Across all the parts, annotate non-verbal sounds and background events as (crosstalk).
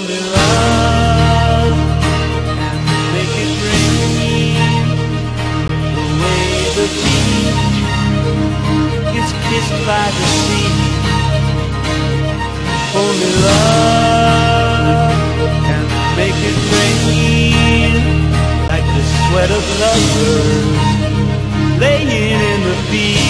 only love. The kissed by the sea. Only love. Can make it rain. Like the sweat of lovers Laying in the field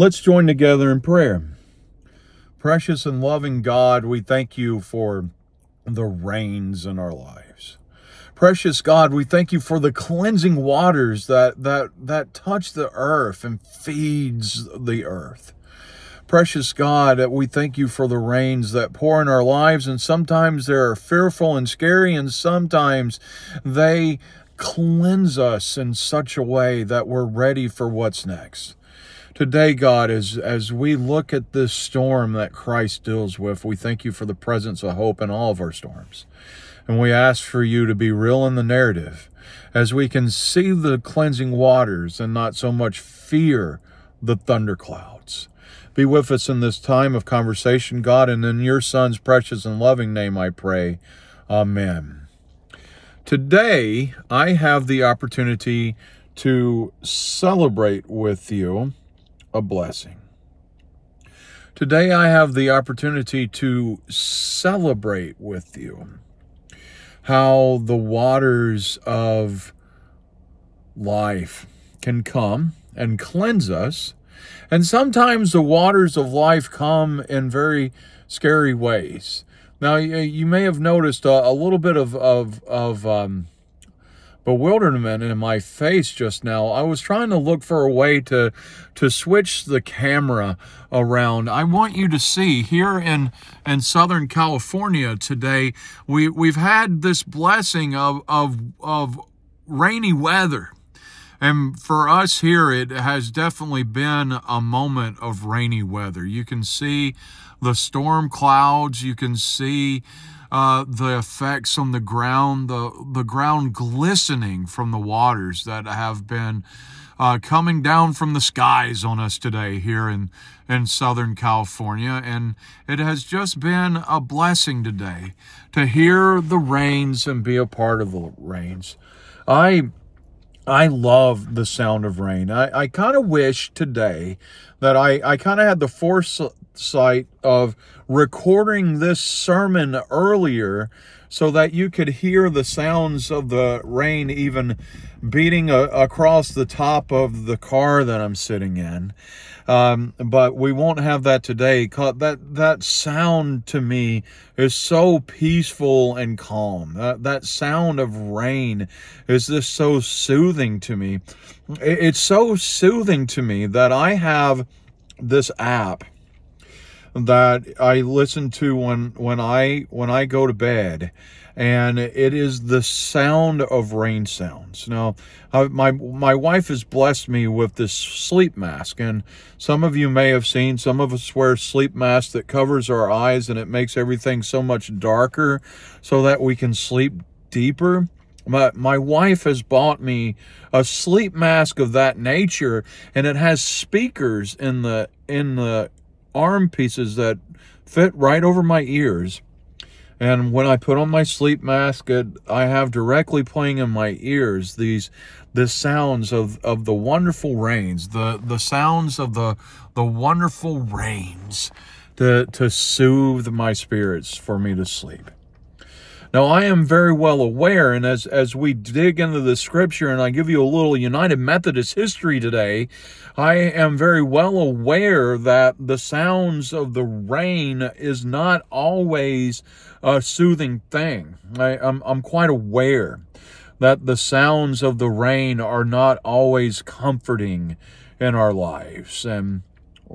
Let's join together in prayer. Precious and loving God, we thank you for the rains in our lives. Precious God, we thank you for the cleansing waters that that that touch the earth and feeds the earth. Precious God, we thank you for the rains that pour in our lives, and sometimes they are fearful and scary, and sometimes they cleanse us in such a way that we're ready for what's next. Today, God, as, as we look at this storm that Christ deals with, we thank you for the presence of hope in all of our storms. And we ask for you to be real in the narrative as we can see the cleansing waters and not so much fear the thunderclouds. Be with us in this time of conversation, God, and in your Son's precious and loving name I pray. Amen. Today, I have the opportunity to celebrate with you a blessing. Today, I have the opportunity to celebrate with you how the waters of life can come and cleanse us. And sometimes the waters of life come in very scary ways. Now, you may have noticed a, little bit of, of, of um, bewilderment in my face just now. I was trying to look for a way to to switch the camera around. I want you to see here in in Southern California today, we we've had this blessing of of of rainy weather. And for us here, it has definitely been a moment of rainy weather. You can see the storm clouds. You can see uh, the effects on the ground, the, the ground glistening from the waters that have been uh, coming down from the skies on us today here in, in Southern California. And it has just been a blessing today to hear the rains and be a part of the rains. I I love the sound of rain. I, I kind of wish today that I, I kind of had the foresight of recording this sermon earlier so that you could hear the sounds of the rain even beating a, across the top of the car that I'm sitting in. Um, but we won't have that today. That that sound to me is so peaceful and calm. That that sound of rain is just so soothing to me. It's so soothing to me that I have this app that I listen to when when I when I go to bed, and it is the sound of rain sounds. Now, I, my my wife has blessed me with this sleep mask, and some of you may have seen. Some of us wear sleep masks that covers our eyes, and it makes everything so much darker, so that we can sleep deeper. My, my wife has bought me a sleep mask of that nature and it has speakers in the in the arm pieces that fit right over my ears. And when I put on my sleep mask, it, I have directly playing in my ears these the sounds of, of the wonderful rains, the, the sounds of the the wonderful rains to, to soothe my spirits for me to sleep. Now, I am very well aware, and as, as we dig into the scripture and I give you a little United Methodist history today, I am very well aware that the sounds of the rain is not always a soothing thing. I, I'm, I'm quite aware that the sounds of the rain are not always comforting in our lives. And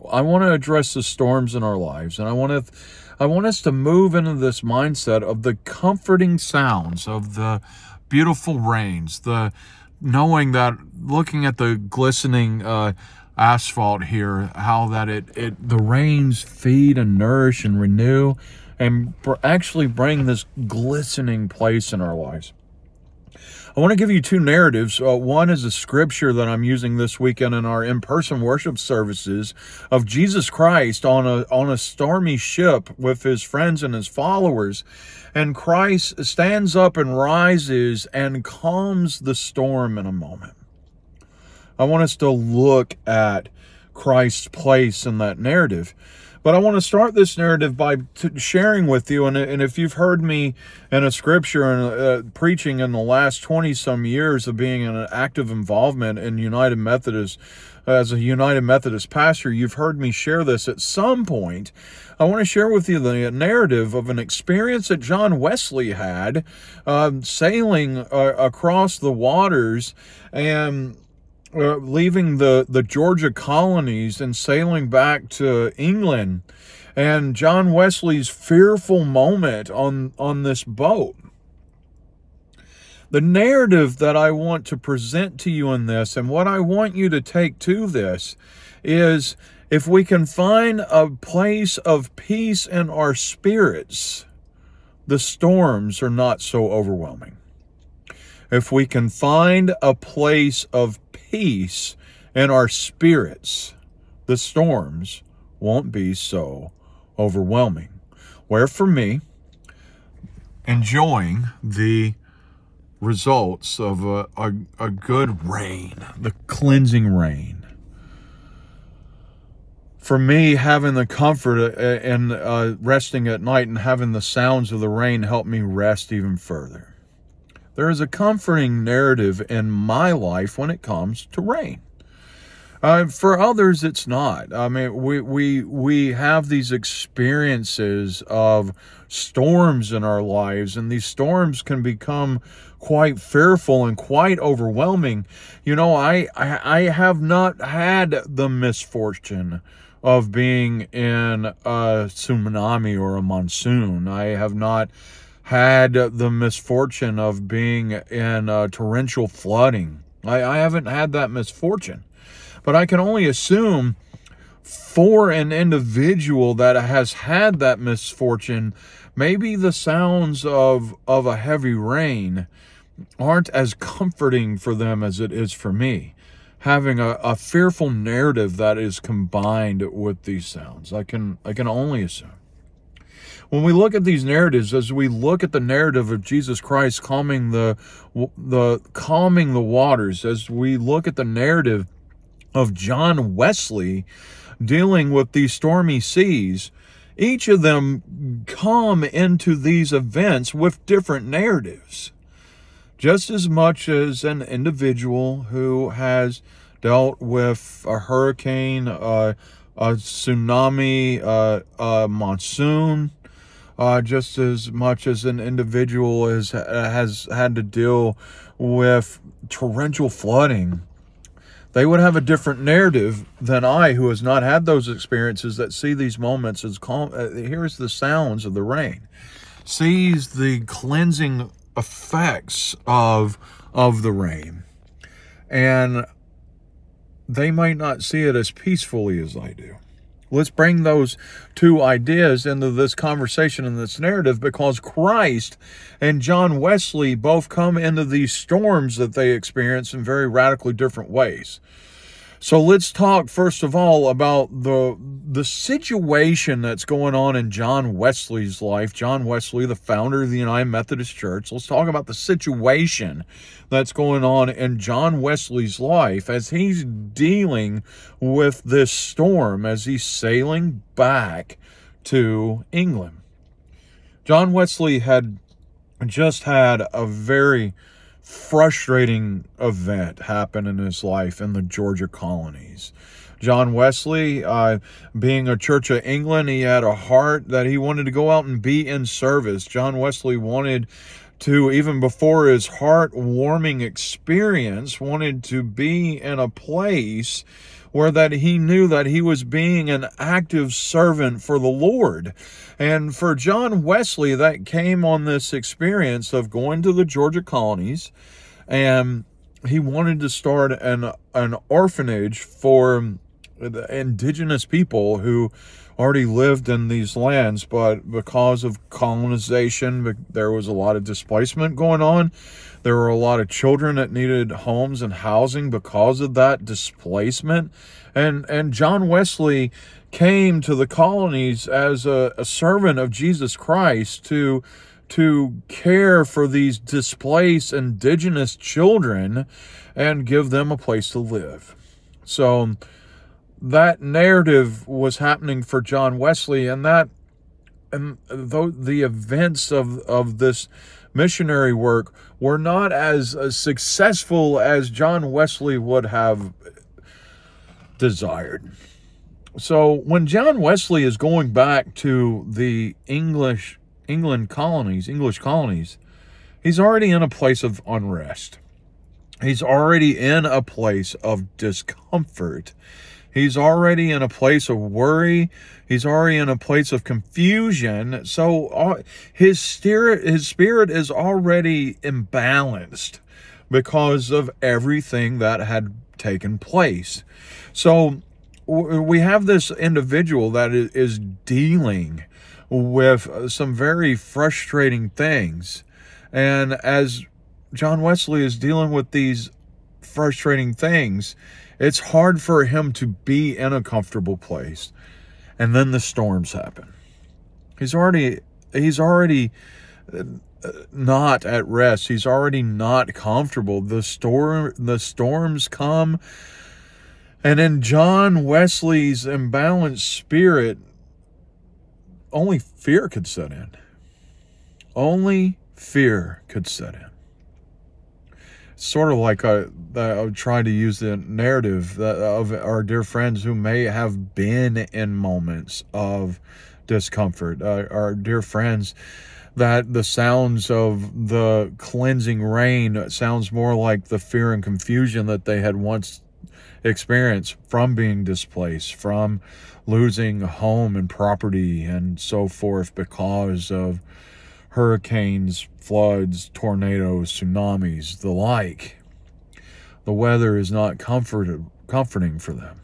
I want to address the storms in our lives, and I want to I want us to move into this mindset of the comforting sounds of the beautiful rains, the knowing that looking at the glistening uh, asphalt here, how that it, it the rains feed and nourish and renew and actually bring this glistening place in our lives. I want to give you two narratives. Uh, one is a scripture that I'm using this weekend in our in-person worship services of Jesus Christ on a on a stormy ship with his friends and his followers. And Christ stands up and rises and calms the storm in a moment. I want us to look at Christ's place in that narrative. But I want to start this narrative by t- sharing with you, and, and if you've heard me in a scripture and uh, preaching in the last 20 some years of being in an active involvement in United Methodist, as a United Methodist pastor, you've heard me share this at some point. I want to share with you the narrative of an experience that John Wesley had um, sailing uh, across the waters and uh, leaving the, the Georgia colonies and sailing back to England and John Wesley's fearful moment on, on this boat. The narrative that I want to present to you in this and what I want you to take to this is if we can find a place of peace in our spirits, the storms are not so overwhelming. If we can find a place of peace in our spirits, the storms won't be so overwhelming. Where for me, enjoying the results of a, a, a good rain, the cleansing rain. For me, having the comfort and uh, resting at night and having the sounds of the rain help me rest even further. There is a comforting narrative in my life when it comes to rain. Uh, for others, it's not. I mean, we we we have these experiences of storms in our lives, and these storms can become quite fearful and quite overwhelming. You know, I I, I have not had the misfortune of being in a tsunami or a monsoon. I have not had the misfortune of being in uh, torrential flooding. I, I haven't had that misfortune. But I can only assume for an individual that has had that misfortune, maybe the sounds of, of a heavy rain aren't as comforting for them as it is for me. Having a, a fearful narrative that is combined with these sounds. I can I can only assume when we look at these narratives as we look at the narrative of Jesus Christ calming the the calming the waters as we look at the narrative of John Wesley dealing with these stormy seas each of them come into these events with different narratives. Just as much as an individual who has dealt with a hurricane uh, a tsunami, uh, a monsoon, uh, just as much as an individual has has had to deal with torrential flooding. They would have a different narrative than I, who has not had those experiences, that see these moments as calm. Uh, here's the sounds of the rain, sees the cleansing effects of of the rain, and they might not see it as peacefully as I do. Let's bring those two ideas into this conversation and this narrative because Christ and John Wesley both come into these storms that they experience in very radically different ways. So let's talk first of all about the the situation that's going on in John Wesley's life. John Wesley, the founder of the United Methodist Church. Let's talk about the situation that's going on in John Wesley's life as he's dealing with this storm as he's sailing back to England. John Wesley had just had a very frustrating event happened in his life in the Georgia colonies. John Wesley, uh, being a Church of England, he had a heart that he wanted to go out and be in service. John Wesley wanted to, even before his heart-warming experience, wanted to be in a place where that he knew that he was being an active servant for the Lord. And for John Wesley, that came on this experience of going to the Georgia colonies, and he wanted to start an an orphanage for the indigenous people who already lived in these lands, but because of colonization, there was a lot of displacement going on. There were a lot of children that needed homes and housing because of that displacement. And, and John Wesley came to the colonies as a, a servant of Jesus Christ to, to care for these displaced indigenous children and give them a place to live. So that narrative was happening for John Wesley, and that and though the events of of this missionary work were not as, as successful as John Wesley would have desired. So when John Wesley is going back to the English England colonies, English colonies, he's already in a place of unrest. He's already in a place of discomfort. He's already in a place of worry. He's already in a place of confusion. So uh, his spirit, his spirit is already imbalanced because of everything that had taken place. So we have this individual that is dealing with some very frustrating things. And as John Wesley is dealing with these frustrating things, it's hard for him to be in a comfortable place. And then the storms happen. He's already he's already uh, not at rest. He's already not comfortable. The storm the storms come and in John Wesley's imbalanced spirit, only fear could set in. Only fear could set in. Sort of like I, I trying to use the narrative of our dear friends who may have been in moments of discomfort. Uh, our dear friends that the sounds of the cleansing rain sounds more like the fear and confusion that they had once experienced from being displaced, from losing home and property and so forth because of hurricanes, floods, tornadoes, tsunamis, the like. The weather is not comforted, comforting for them.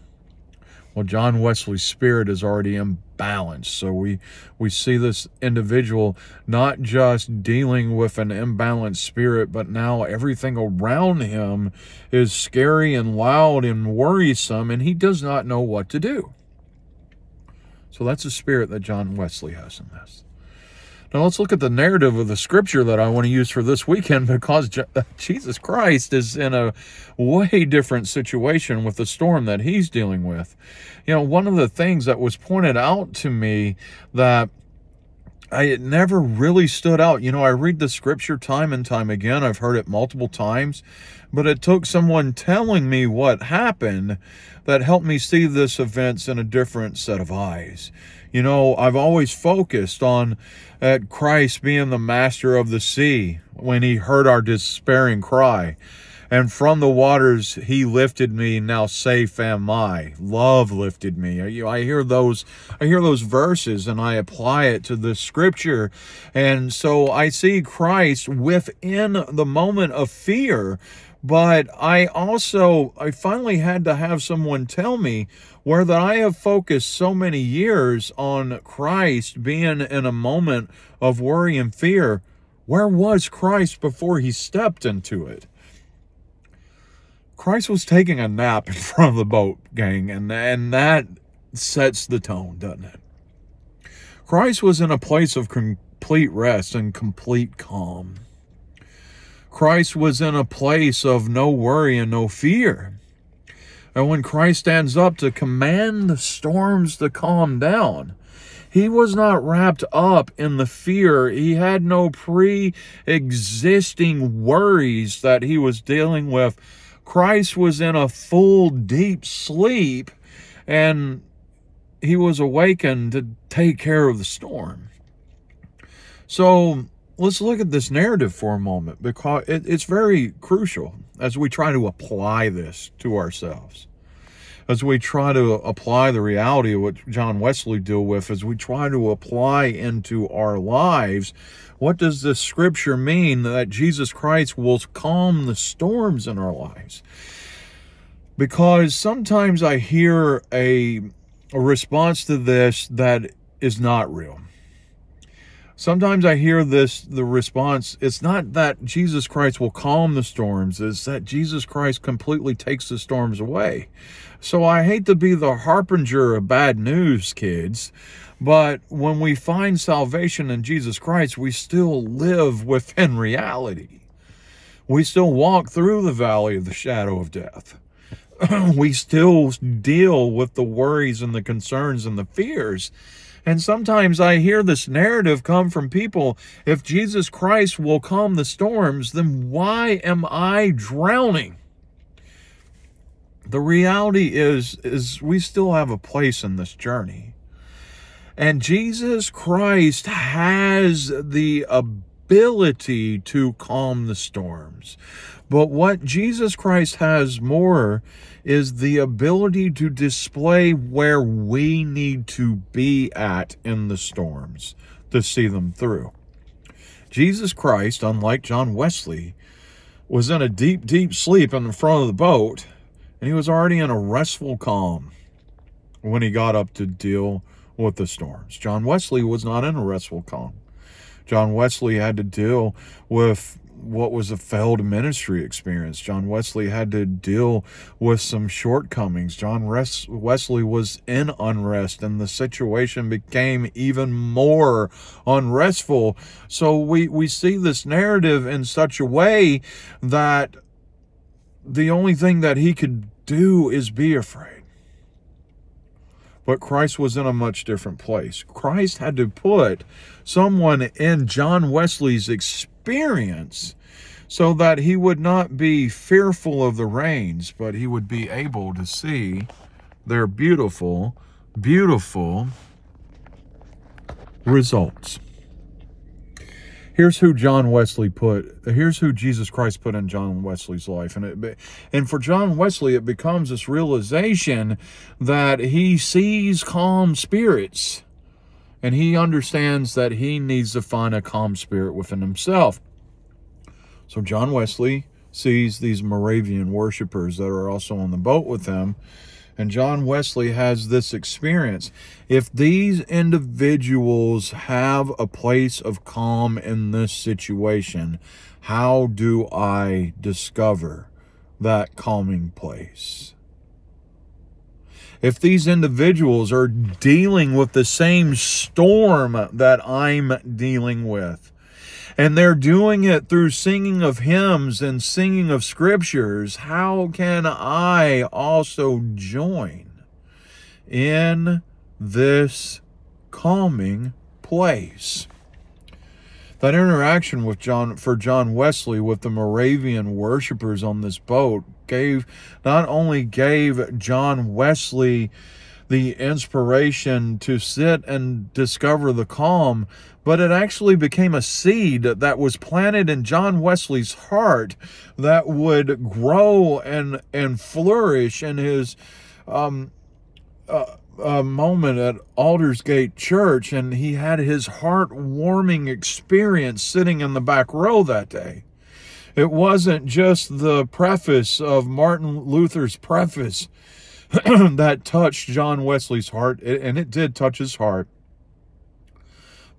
Well, John Wesley's spirit is already imbalanced. So we, we see this individual not just dealing with an imbalanced spirit, but now everything around him is scary and loud and worrisome, and he does not know what to do. So that's the spirit that John Wesley has in this. Now let's look at the narrative of the scripture that I want to use for this weekend (laughs) because uh, Jesus Christ is in a way different situation with the storm that he's dealing with. You know, one of the things that was pointed out to me that I it never really stood out. You know, I read the scripture time and time again. I've heard it multiple times, but it took someone telling me what happened that helped me see this events in a different set of eyes. You know, I've always focused on at Christ being the master of the sea when he heard our despairing cry. And from the waters he lifted me, now safe am I. Love lifted me. I hear those I hear those verses and I apply it to the scripture. And so I see Christ within the moment of fear but I also I finally had to have someone tell me where that I have focused so many years on Christ being in a moment of worry and fear. Where was Christ before he stepped into it? Christ was taking a nap (laughs) in front of the boat, gang, and, and that sets the tone, doesn't it? Christ was in a place of complete rest and complete calm. Christ was in a place of no worry and no fear. And when Christ stands up to command the storms to calm down, he was not wrapped up in the fear. He had no pre existing worries that he was dealing with. Christ was in a full, deep sleep, and he was awakened to take care of the storm. So let's look at this narrative for a moment because it, it's very crucial as we try to apply this to ourselves. As we try to apply the reality of what John Wesley deal with, as we try to apply into our lives, what does this scripture mean that Jesus Christ will calm the storms in our lives? Because sometimes I hear a, a response to this that is not real sometimes I hear this the response it's not that Jesus Christ will calm the storms, it's that Jesus Christ completely takes the storms away. So I hate to be the harbinger of bad news, kids, but when we find salvation in Jesus Christ, we still live within reality. We still walk through the valley of the shadow of death. (clears throat) we still deal with the worries and the concerns and the fears. And sometimes I hear this narrative come from people if Jesus Christ will calm the storms, then why am I drowning? The reality is is we still have a place in this journey. And Jesus Christ has the ability to calm the storms. But what Jesus Christ has more is the ability to display where we need to be at in the storms to see them through. Jesus Christ, unlike John Wesley, was in a deep, deep sleep in the front of the boat, and he was already in a restful calm when he got up to deal with the storms. John Wesley was not in a restful calm. John Wesley had to deal with what was a failed ministry experience. John Wesley had to deal with some shortcomings. John Wesley was in unrest, and the situation became even more unrestful. So we, we see this narrative in such a way that the only thing that he could do is be afraid. But Christ was in a much different place. Christ had to put someone in John Wesley's experience so that he would not be fearful of the rains, but he would be able to see their beautiful, beautiful results. Here's who John Wesley put. Here's who Jesus Christ put in John Wesley's life, and it, and for John Wesley, it becomes this realization that he sees calm spirits, and he understands that he needs to find a calm spirit within himself. So John Wesley sees these Moravian worshippers that are also on the boat with him and John Wesley has this experience. If these individuals have a place of calm in this situation, how do I discover that calming place? If these individuals are dealing with the same storm that I'm dealing with, and they're doing it through singing of hymns and singing of scriptures, how can I also join in this calming place? That interaction with John for John Wesley with the Moravian worshippers on this boat gave not only gave John Wesley the inspiration to sit and discover the calm, but it actually became a seed that was planted in John Wesley's heart that would grow and and flourish in his um, uh, uh, moment at Aldersgate Church, and he had his heart-warming experience sitting in the back row that day. It wasn't just the preface of Martin Luther's preface (clears throat) that touched John Wesley's heart, and it did touch his heart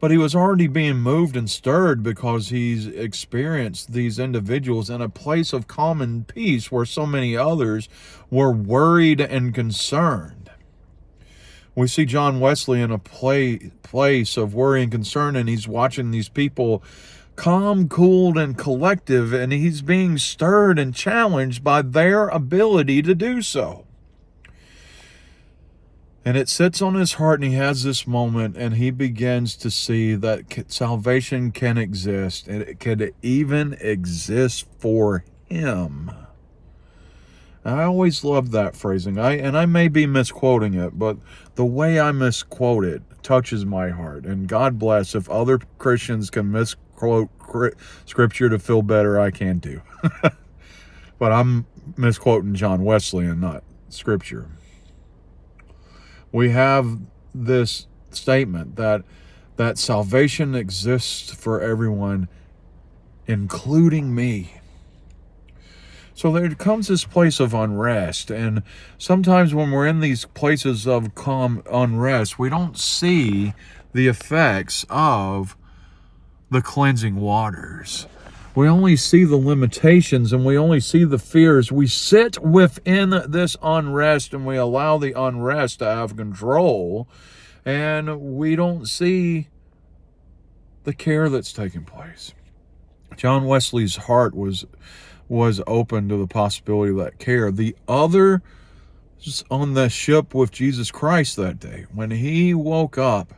but he was already being moved and stirred because he's experienced these individuals in a place of common peace where so many others were worried and concerned. We see John Wesley in a play, place of worry and concern, and he's watching these people calm, cooled, and collective, and he's being stirred and challenged by their ability to do so. And it sits on his heart, and he has this moment, and he begins to see that salvation can exist, and it could even exist for him. I always love that phrasing. I and I may be misquoting it, but the way I misquote it touches my heart. And God bless if other Christians can misquote scripture to feel better, I can too. (laughs) but I'm misquoting John Wesley and not scripture we have this statement that that salvation exists for everyone including me so there comes this place of unrest and sometimes when we're in these places of calm unrest we don't see the effects of the cleansing waters we only see the limitations and we only see the fears. We sit within this unrest and we allow the unrest to have control, and we don't see the care that's taking place. John Wesley's heart was was open to the possibility of that care. The other on the ship with Jesus Christ that day, when he woke up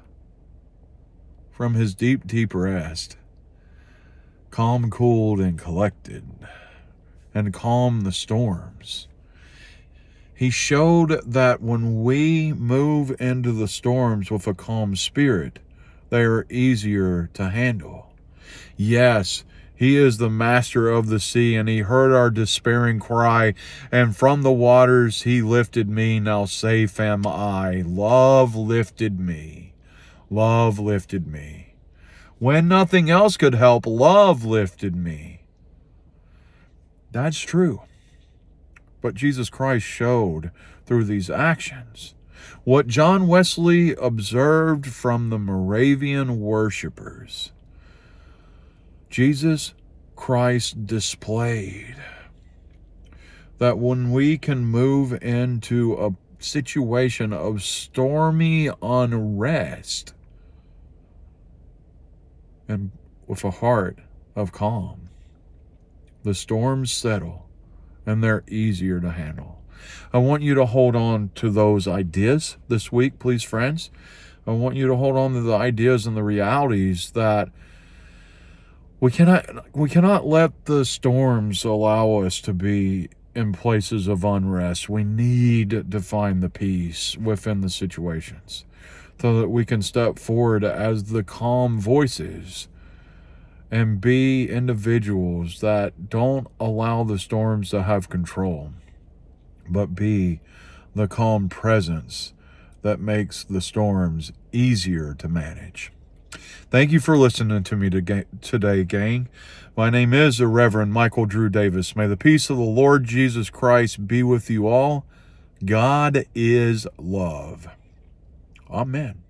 from his deep, deep rest, calm, cooled, and collected, and calmed the storms. He showed that when we move into the storms with a calm spirit, they are easier to handle. Yes, he is the master of the sea, and he heard our despairing cry, and from the waters he lifted me. Now safe am I. Love lifted me. Love lifted me. When nothing else could help, love lifted me. That's true. But Jesus Christ showed through these actions what John Wesley observed from the Moravian worshippers Jesus Christ displayed that when we can move into a situation of stormy unrest and with a heart of calm, the storms settle and they're easier to handle. I want you to hold on to those ideas this week, please, friends. I want you to hold on to the ideas and the realities that we cannot we cannot let the storms allow us to be in places of unrest. We need to find the peace within the situations so that we can step forward as the calm voices and be individuals that don't allow the storms to have control, but be the calm presence that makes the storms easier to manage. Thank you for listening to me today, gang. My name is the Reverend Michael Drew Davis. May the peace of the Lord Jesus Christ be with you all. God is love. Amen.